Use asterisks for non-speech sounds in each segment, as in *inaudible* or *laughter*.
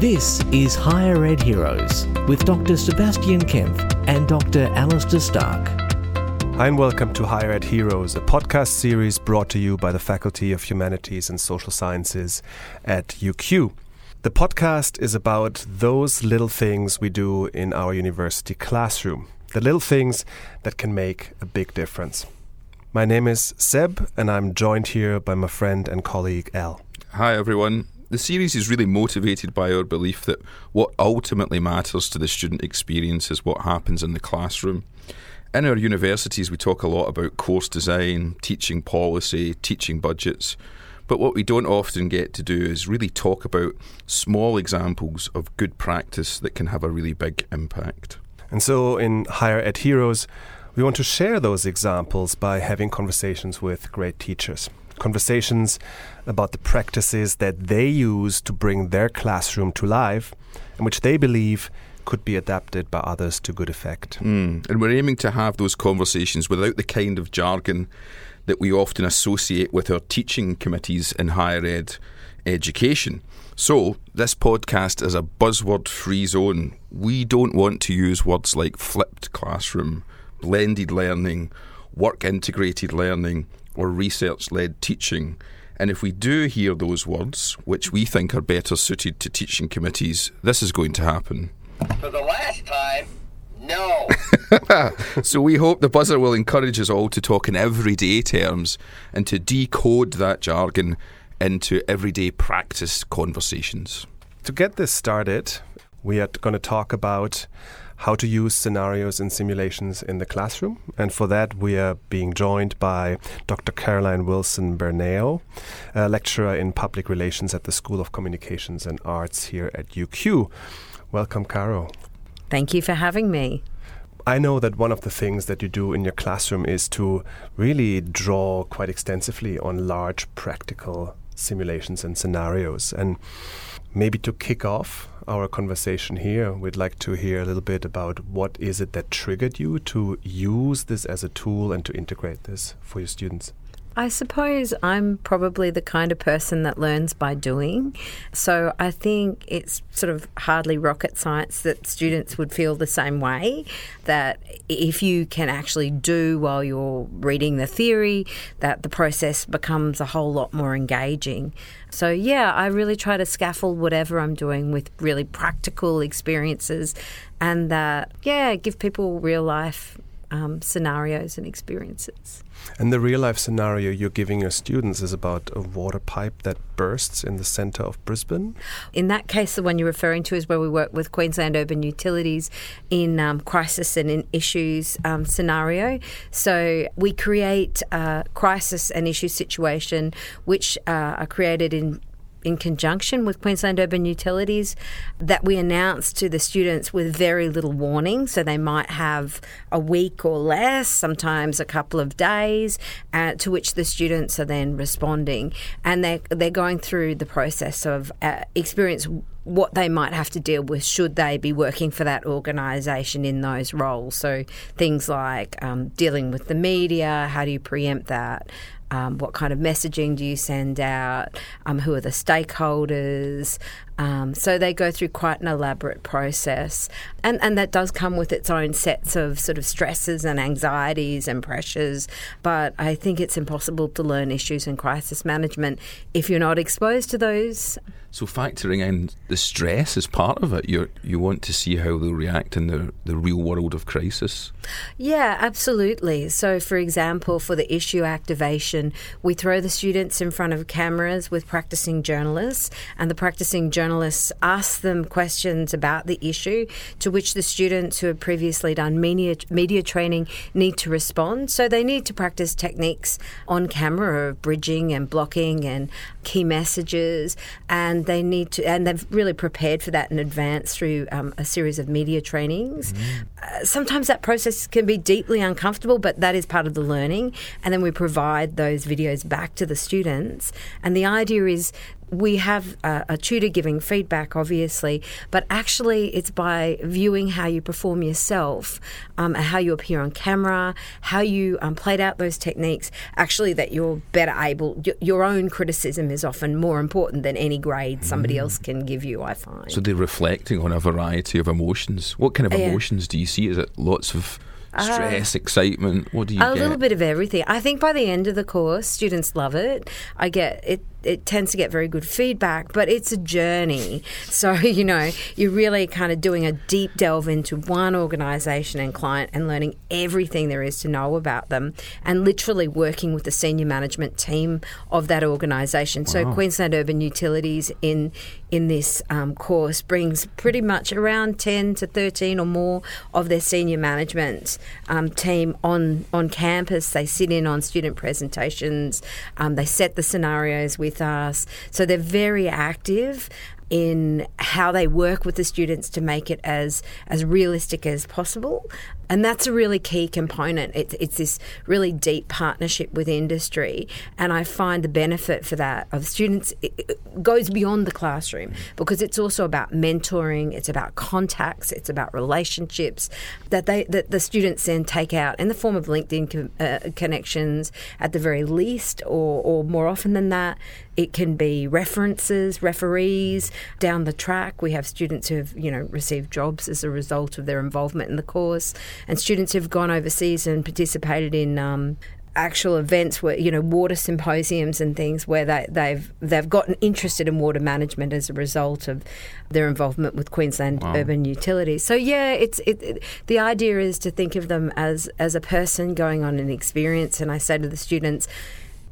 This is Higher Ed Heroes with Dr. Sebastian Kaempf and Dr. Alistair Stark. Hi, and welcome to Higher Ed Heroes, a podcast series brought to you by the Faculty of Humanities and Social Sciences at UQ. The podcast is about those little things we do in our university classroom, the little things that can make a big difference. My name is Seb, and I'm joined here by my friend and colleague Al. Hi, everyone. The series is really motivated by our belief that what ultimately matters to the student experience is what happens in the classroom. In our universities, we talk a lot about course design, teaching policy, teaching budgets. But what we don't often get to do is really talk about small examples of good practice that can have a really big impact. And so, in Higher Ed Heroes, we want to share those examples by having conversations with great teachers conversations about the practices that they use to bring their classroom to life and which they believe could be adapted by others to good effect. Mm. And we're aiming to have those conversations without the kind of jargon that we often associate with our teaching committees in higher ed education. So, this podcast is a buzzword free zone. We don't want to use words like flipped classroom, blended learning, work integrated learning, or research led teaching. And if we do hear those words, which we think are better suited to teaching committees, this is going to happen. For the last time, no. *laughs* so we hope the buzzer will encourage us all to talk in everyday terms and to decode that jargon into everyday practice conversations. To get this started, we are going to talk about how to use scenarios and simulations in the classroom. And for that, we are being joined by Dr. Caroline Wilson Barnao, a lecturer in public relations at the School of Communications and Arts here at UQ. Welcome, Caro. Thank you for having me. I know that one of the things that you do in your classroom is to really draw quite extensively on large practical simulations and scenarios. And maybe to kick off our conversation here, we'd like to hear a little bit about what is it that triggered you to use this as a tool and to integrate this for your students. I suppose I'm probably the kind of person that learns by doing. So I think it's sort of hardly rocket science that students would feel the same way. That if you can actually do while you're reading the theory, that the process becomes a whole lot more engaging. So, yeah, I really try to scaffold whatever I'm doing with really practical experiences and that, yeah, give people real life um, scenarios and experiences. And the real life scenario you're giving your students is about a water pipe that bursts in the centre of Brisbane? In that case, the one you're referring to is where we work with Queensland Urban Utilities in um, crisis and in issues um, scenario. So we create a crisis and issue situation which uh, are created in in conjunction with Queensland Urban Utilities that we announce to the students with very little warning. So they might have a week or less, sometimes a couple of days, uh, to which the students are then responding. And they're, they're going through the process of uh, experience what they might have to deal with should they be working for that organisation in those roles. So things like um, dealing with the media, how do you preempt that? Um, what kind of messaging do you send out? Um, who are the stakeholders? Um, so they go through quite an elaborate process, and and that does come with its own sets of sort of stresses and anxieties and pressures. But I think it's impossible to learn issues in crisis management if you're not exposed to those. So factoring in the stress is part of it, you you want to see how they'll react in the the real world of crisis. Yeah, absolutely. So, for example, for the issue activation, we throw the students in front of cameras with practicing journalists, and the practicing journalists journalists ask them questions about the issue, to which the students who have previously done media, media training need to respond. So they need to practice techniques on camera of bridging and blocking and key messages, and they need to, and they've really prepared for that in advance through um, a series of media trainings. Mm. Uh, sometimes that process can be deeply uncomfortable, but that is part of the learning. And then we provide those videos back to the students. And the idea is we have a, a, tutor giving feedback, obviously, but actually it's by viewing how you perform yourself, um, how you appear on camera, how you um, played out those techniques, actually, that you're better able, your own criticism is often more important than any grade somebody mm. else can give you, I find. So they're reflecting on a variety of emotions. What kind of yeah. emotions do you see? Is it lots of uh, stress, uh, excitement? What do you a get? little bit of everything. I think by the end of the course, students love it. I get it it tends to get very good feedback, but it's a journey. So, *laughs* you know, you're really kind of doing a deep delve into one organisation and client and learning everything there is to know about them and literally working with the senior management team of that organisation. Wow. So, Queensland Urban Utilities in in this um, course brings pretty much around 10 to 13 or more of their senior management um, team on, on campus. They sit in on student presentations, um, they set the scenarios with with us. So they're very active in how they work with the students to make it as as realistic as possible and that's a really key component. It's, it's this really deep partnership with industry, and I find the benefit for that of students goes beyond the classroom because it's also about mentoring, it's about contacts, it's about relationships that they that the students then take out in the form of LinkedIn uh, connections at the very least, or, or more often than that, it can be references, referees down the track. We have students who have you know received jobs as a result of their involvement in the course and students who've gone overseas and participated in um, actual events where you know water symposiums and things where they, they've they've gotten interested in water management as a result of their involvement with Queensland wow. urban utilities. So yeah, it's it, it, the idea is to think of them as as a person going on an experience, and I say to the students,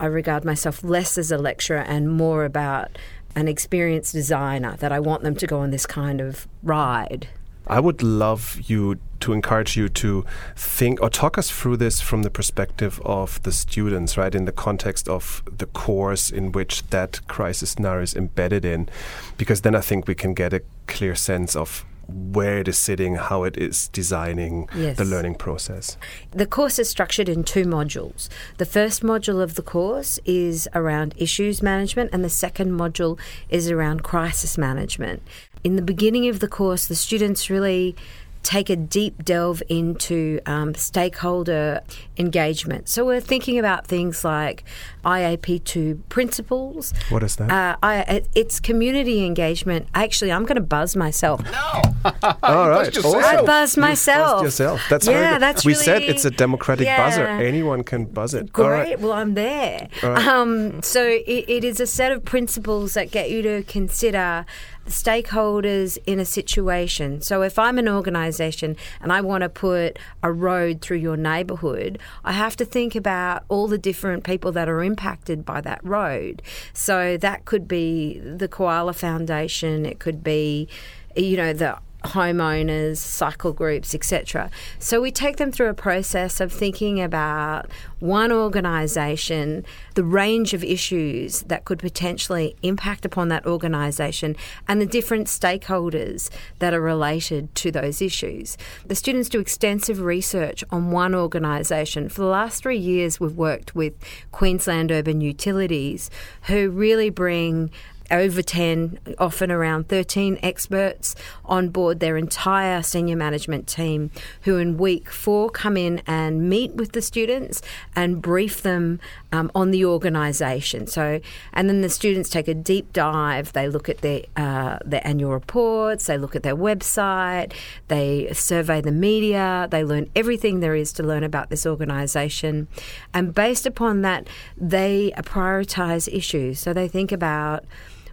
I regard myself less as a lecturer and more about an experienced designer that I want them to go on this kind of ride. I would love you to encourage you to think or talk us through this from the perspective of the students, right? In the context of the course in which that crisis scenario is embedded in, because then I think we can get a clear sense of where it is sitting, how it is designing yes. the learning process. The course is structured in two modules. The first module of the course is around issues management, and the second module is around crisis management. In the beginning of the course, the students really take a deep delve into um, stakeholder engagement. So we're thinking about things like IAP2 principles. What is that? Uh, I, it's community engagement. Actually, I'm going to buzz myself. No. *laughs* All right. Awesome. I buzz myself. yourself. That's yeah. That's we really, said it's a democratic yeah. buzzer. Anyone can buzz it. Great. Well, I'm there. Right. Um, so it, it is a set of principles that get you to consider stakeholders in a situation. So if I'm an organisation and I want to put a road through your neighbourhood, I have to think about all the different people that are impacted by that road. So that could be the Koala Foundation, it could be you know the homeowners, cycle groups, etc. So we take them through a process of thinking about one organisation, the range of issues that could potentially impact upon that organisation, and the different stakeholders that are related to those issues. The students do extensive research on one organisation. For the last three years, we've worked with Queensland Urban Utilities, who really bring over 10, often around 13 experts on board their entire senior management team who in week four come in and meet with the students and brief them um, on the organisation. So, and then the students take a deep dive. They look at their uh, their annual reports. They look at their website. They survey the media. They learn everything there is to learn about this organisation, and based upon that, they prioritise issues. So they think about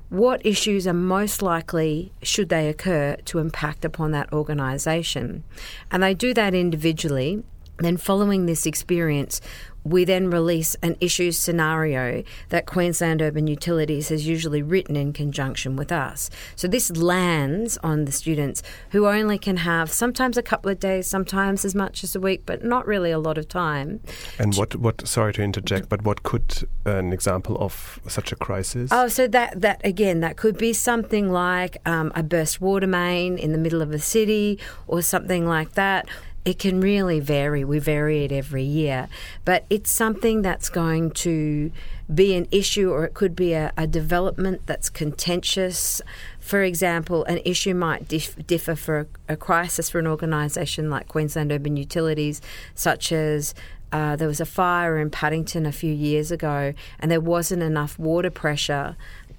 what issues are most likely, should they occur, to impact upon that organisation. And they do that individually. Then, following this experience, we then release an issues scenario that Queensland Urban Utilities has usually written in conjunction with us. So this lands on the students who only can have sometimes a couple of days, sometimes as much as a week, but not really a lot of time. And what, what sorry to interject, but what could an example of such a crisis? Oh, so that, that again, that could be something like um, a burst water main in the middle of a city or something like that it can really vary. We vary it every year, but it's something that's going to be an issue or it could be a, a development that's contentious. For example, an issue might dif- differ for a, a crisis for an organisation like Queensland Urban Utilities, such as uh, there was a fire in Paddington a few years ago, and there wasn't enough water pressure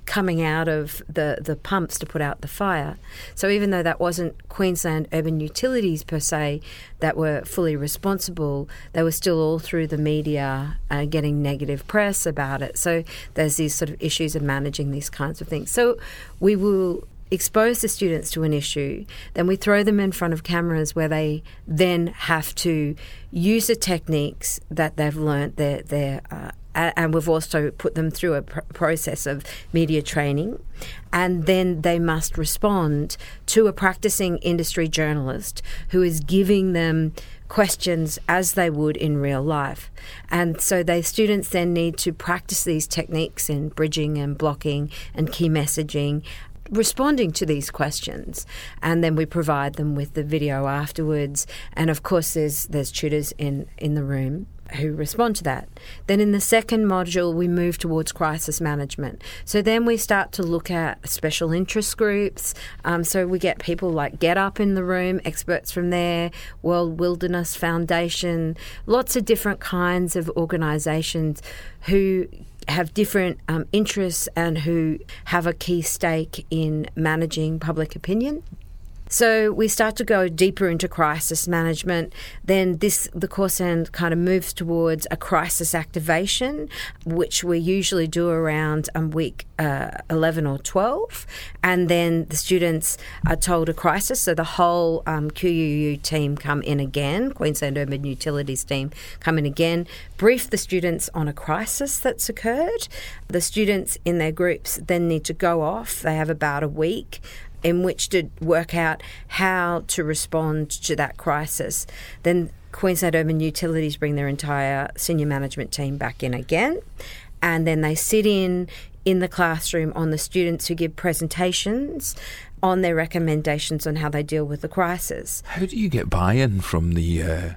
coming out of the, the pumps to put out the fire. So even though that wasn't Queensland Urban Utilities per se that were fully responsible, they were still all through the media uh, getting negative press about it. So there's these sort of issues of managing these kinds of things. So we will expose the students to an issue, then we throw them in front of cameras where they then have to use the techniques that they've learnt, their, their uh, and we've also put them through a pr- process of media training. And then they must respond to a practicing industry journalist who is giving them questions as they would in real life. And so the students then need to practice these techniques in bridging and blocking and key messaging responding to these questions and then we provide them with the video afterwards and of course there's there's tutors in in the room who respond to that. Then in the second module, we move towards crisis management. So then we start to look at special interest groups. Um, so we get people like Get Up in the room, experts from there, World Wilderness Foundation, lots of different kinds of organisations who have different um, interests and who have a key stake in managing public opinion. So we start to go deeper into crisis management. Then this the course end kind of moves towards a crisis activation, which we usually do around um, week uh, 11 or 12. And then the students are told a crisis. So the whole um, QUU team come in again, Queensland Urban Utilities team come in again, brief the students on a crisis that's occurred. The students in their groups then need to go off. They have about a week in which to work out how to respond to that crisis. Then Queensland Urban Utilities bring their entire senior management team back in again, and then they sit in in the classroom on the students who give presentations on their recommendations on how they deal with the crisis. How do you get buy-in from the uh,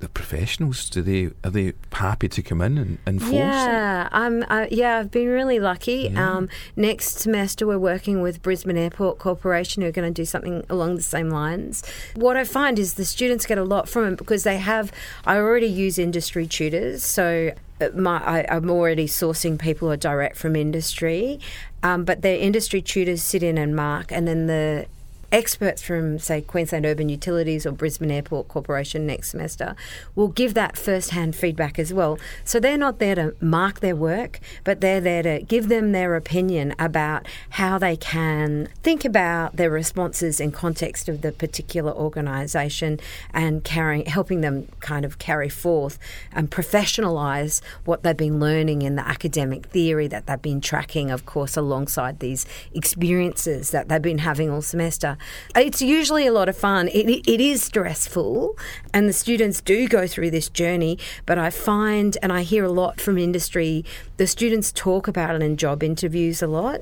the professionals? Do they are they happy to come in and enforce? Yeah, I'm. Uh, yeah, I've been really lucky. Yeah. Um, next semester, we're working with Brisbane Airport Corporation, who are going to do something along the same lines. What I find is the students get a lot from it because they have. I already use industry tutors, so. uh, My, I, I'm already sourcing people who are direct from industry, um, but their industry tutors sit in and mark, and then the experts from, say, Queensland Urban Utilities or Brisbane Airport Corporation next semester will give that first hand feedback as well. So they're not there to mark their work, but they're there to give them their opinion about how they can think about their responses in context of the particular organisation and carrying, helping them kind of carry forth and professionalise what they've been learning in the academic theory that they've been tracking, of course, alongside these experiences that they've been having all semester. It's usually a lot of fun. It, it is stressful, and the students do go through this journey. But I find, and I hear a lot from industry, the students talk about it in job interviews a lot.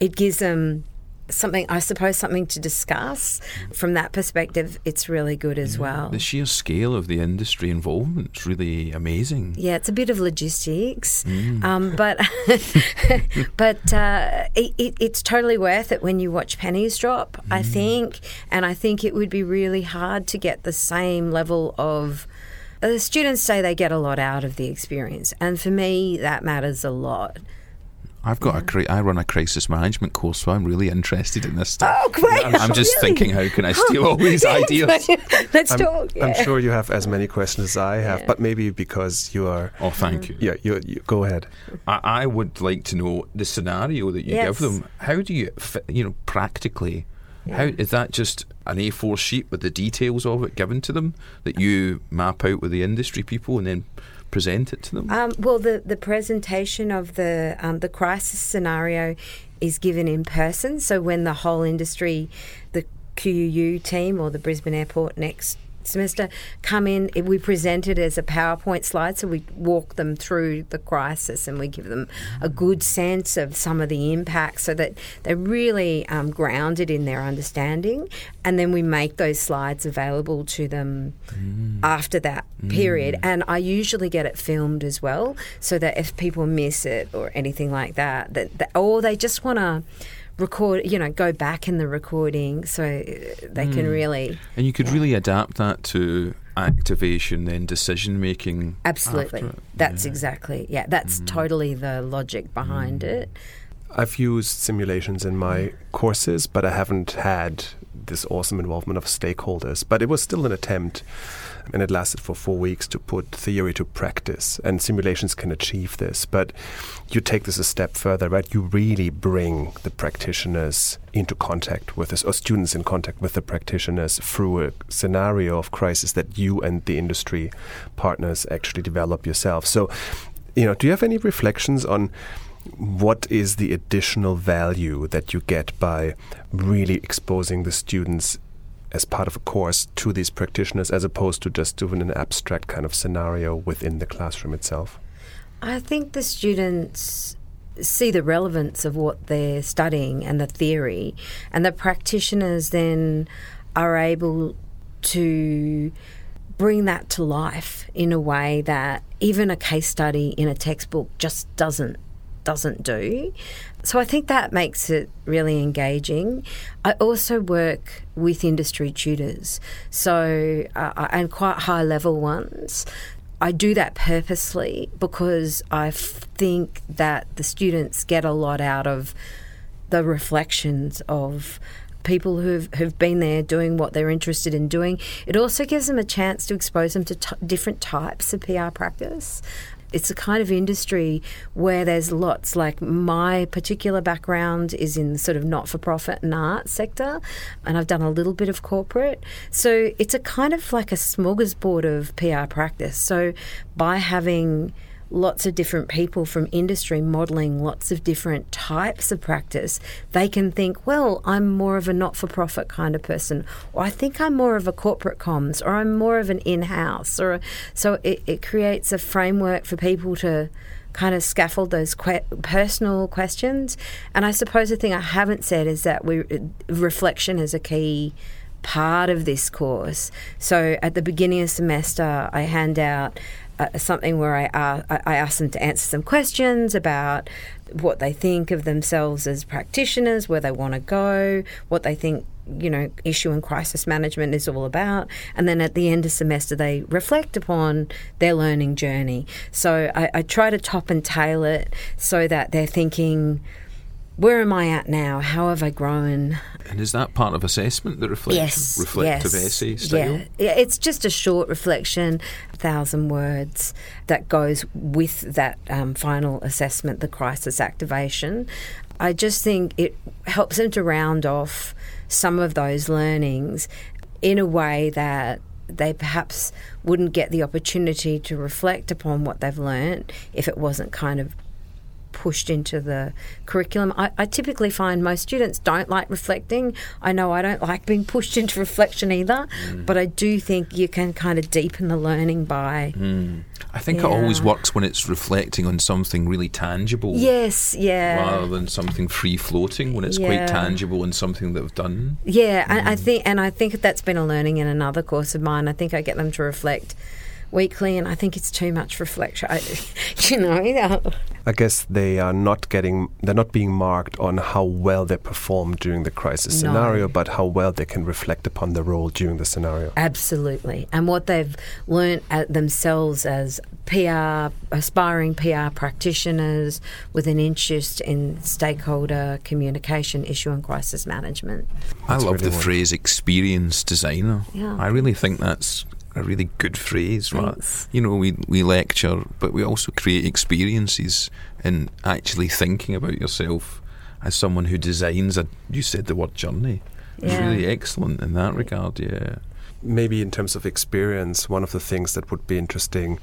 It gives them something, I suppose, something to discuss. From that perspective, it's really good as well. The sheer scale of the industry involvement is really amazing. Yeah, it's a bit of logistics, um, but *laughs* but uh, it, it, it's totally worth it when you watch pennies drop. I think, and I think it would be really hard to get the same level of. The students say they get a lot out of the experience, and for me, that matters a lot. I've got a cri- I run a crisis management course, so I'm really interested in this stuff. Oh, great! I'm, I'm just Really? thinking, how can I steal all these *laughs* ideas? *laughs* Let's I'm, talk. I'm sure you have as many questions as I have, Yeah. but maybe because you are. Oh, thank you. Yeah, you, you go ahead. I, I would like to know the scenario that you Yes. give them. How do you, fi- you know, practically? How is that just an A4 sheet with the details of it given to them that you map out with the industry people and then present it to them? Um, well, the, the presentation of the um, the crisis scenario is given in person. So when the whole industry, the QUU team or the Brisbane Airport Next semester come in. We present it as a PowerPoint slide, so we walk them through the crisis and we give them a good sense of some of the impacts, so that they're really um, grounded in their understanding. And then we make those slides available to them after that period. And I usually get it filmed as well, so that if people miss it or anything like that, that, that or they just want to record, you know, go back in the recording so they can hmm. really. And you could really adapt that to activation, then decision making. Absolutely. after. That's Yeah. exactly, yeah, that's hmm. totally the logic behind hmm. it. I've used simulations in my courses, but I haven't had this awesome involvement of stakeholders. But it was still an attempt, and it lasted for four weeks to put theory to practice. And simulations can achieve this. But you take this a step further, right? You really bring the practitioners into contact with us, or students in contact with the practitioners through a scenario of crisis that you and the industry partners actually develop yourself. So, you know, do you have any reflections on? What is the additional value that you get by really exposing the students as part of a course to these practitioners as opposed to just doing an abstract kind of scenario within the classroom itself? I think the students see the relevance of what they're studying and the theory, and the practitioners then are able to bring that to life in a way that even a case study in a textbook just doesn't doesn't do. So I think that makes it really engaging. I also work with industry tutors, so uh, and quite high level ones. I do that purposely because I think that the students get a lot out of the reflections of people who've, who've been there doing what they're interested in doing. It also gives them a chance to expose them to t- different types of PR practice. It's a kind of industry where there's lots, like my particular background is in the sort of not for profit and art sector, and I've done a little bit of corporate. So it's a kind of like a smorgasbord of PR practice. So by having lots of different people from industry modeling lots of different types of practice, they can think, well, I'm more of a not for profit kind of person, or I think I'm more of a corporate comms, or I'm more of an in house. or So it, it creates a framework for people to kind of scaffold those que- personal questions. And I suppose the thing I haven't said is that we reflection is a key part of this course. So at the beginning of semester, I hand out uh, something where I, uh, I ask them to answer some questions about what they think of themselves as practitioners, where they want to go, what they think you know issue and crisis management is all about. And then at the end of semester they reflect upon their learning journey. So I, I try to top and tail it so that they're thinking where am I at now? How have I grown? And is that part of assessment, the reflection, Yes, reflective yes, essay style? Yeah. it's just a short reflection, a thousand words that goes with that um, final assessment, the crisis activation. I just think it helps them to round off some of those learnings in a way that they perhaps wouldn't get the opportunity to reflect upon what they've learnt if it wasn't kind of pushed into the curriculum. I, I, typically find most students don't like reflecting. I know I don't like being pushed into reflection either, mm. but I do think you can kind of deepen the learning by. Mm. I think Yeah. it always works when it's reflecting on something really tangible. Yes, yeah. Rather than something free floating, when it's Yeah. quite tangible and something that they've done. Yeah, and I think, and I think that's been a learning in another course of mine. I think I get them to reflect weekly, and I think it's too much reflection. I, *laughs* you know, I guess they are not getting, they're not being marked on how well they perform during the crisis No. scenario, but how well they can reflect upon the role during the scenario. absolutely, and what they've learnt at themselves as PR aspiring PR practitioners with an interest in stakeholder communication, issue and crisis management. I That's love really the wonderful. phrase experience designer. Yeah. I really think that's a really good phrase. right? Thanks. You know, we, we lecture, but we also create experiences in actually thinking about yourself as someone who designs a, you said the word journey. It's Yeah. really excellent in that regard, yeah. maybe in terms of experience, one of the things that would be interesting,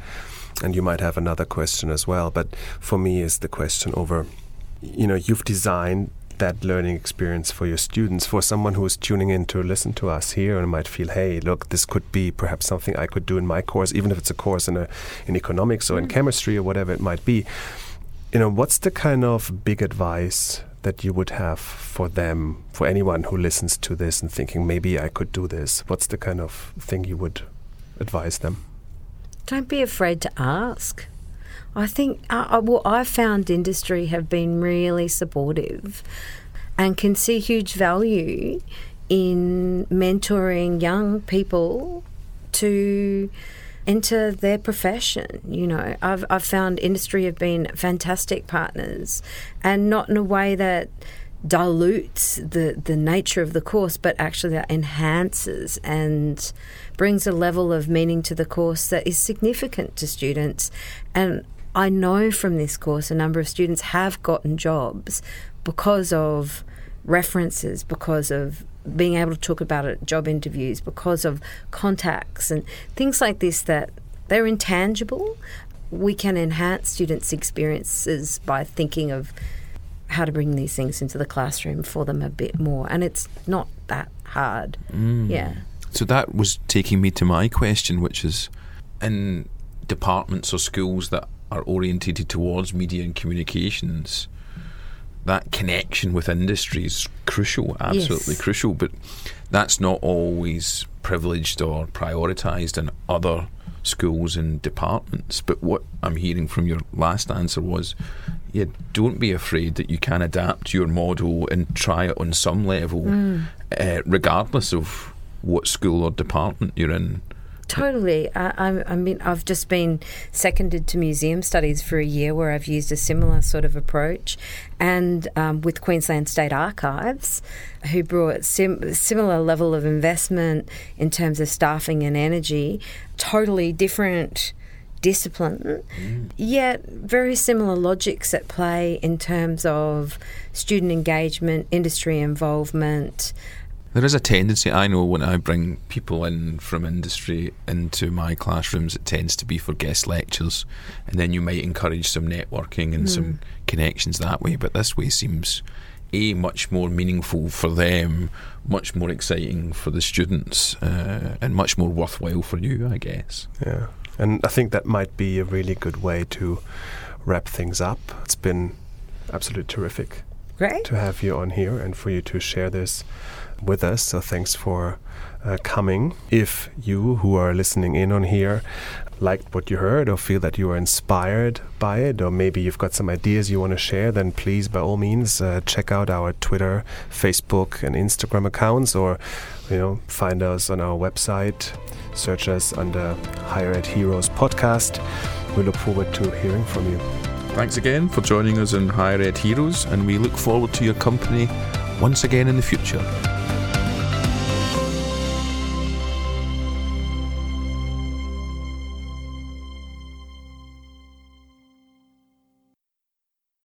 and you might have another question as well, but for me is the question over, you know, you've designed that learning experience for your students? For someone who is tuning in to listen to us here and might feel, hey, look, this could be perhaps something I could do in my course, even if it's a course in a, in economics or in mm. chemistry or whatever it might be. You know, what's the kind of big advice that you would have for them, for anyone who listens to this and thinking maybe I could do this? What's the kind of thing you would advise them? Don't be afraid to ask. I think, uh, uh, well, I've found industry have been really supportive and can see huge value in mentoring young people to enter their profession. You know, I've, I've found industry have been fantastic partners and not in a way that dilutes the, the nature of the course, but actually that enhances and brings a level of meaning to the course that is significant to students. And I know from this course a number of students have gotten jobs because of references, because of being able to talk about it at job interviews, because of contacts and things like this that they're intangible. We can enhance students' experiences by thinking of how to bring these things into the classroom for them a bit more. And it's not that hard. Mm. Yeah. So that was taking me to my question, which is in departments or schools that are orientated towards media and communications, that connection with industry is crucial, absolutely Yes. crucial. But that's not always privileged or prioritised in other schools and departments. But what I'm hearing from your last answer was, yeah, don't be afraid that you can adapt your model and try it on some level, uh, regardless of what school or department you're in. Totally. I, I, I mean, I've just been seconded to museum studies for a year where I've used a similar sort of approach. And um, with Queensland State Archives, who brought sim- similar level of investment in terms of staffing and energy, totally different discipline, yet very similar logics at play in terms of student engagement, industry involvement. There is a tendency, I know, when I bring people in from industry into my classrooms, it tends to be for guest lectures, and then you might encourage some networking and some connections that way. But this way seems a much more meaningful for them, much more exciting for the students, uh, and much more worthwhile for you, I guess. Yeah. And I think that might be a really good way to wrap things up. It's been absolutely terrific Great. to have you on here and for you to share this with us. So thanks for uh, coming. If you who are listening in on here liked what you heard or feel that you were inspired by it, or maybe you've got some ideas you want to share, then please, by all means, uh, check out our Twitter, Facebook, and Instagram accounts, or you know, find us on our website. Search us under Higher Ed Heroes podcast. We look forward to hearing from you. Thanks again for joining us in Higher Ed Heroes, and we look forward to your company once again in the future.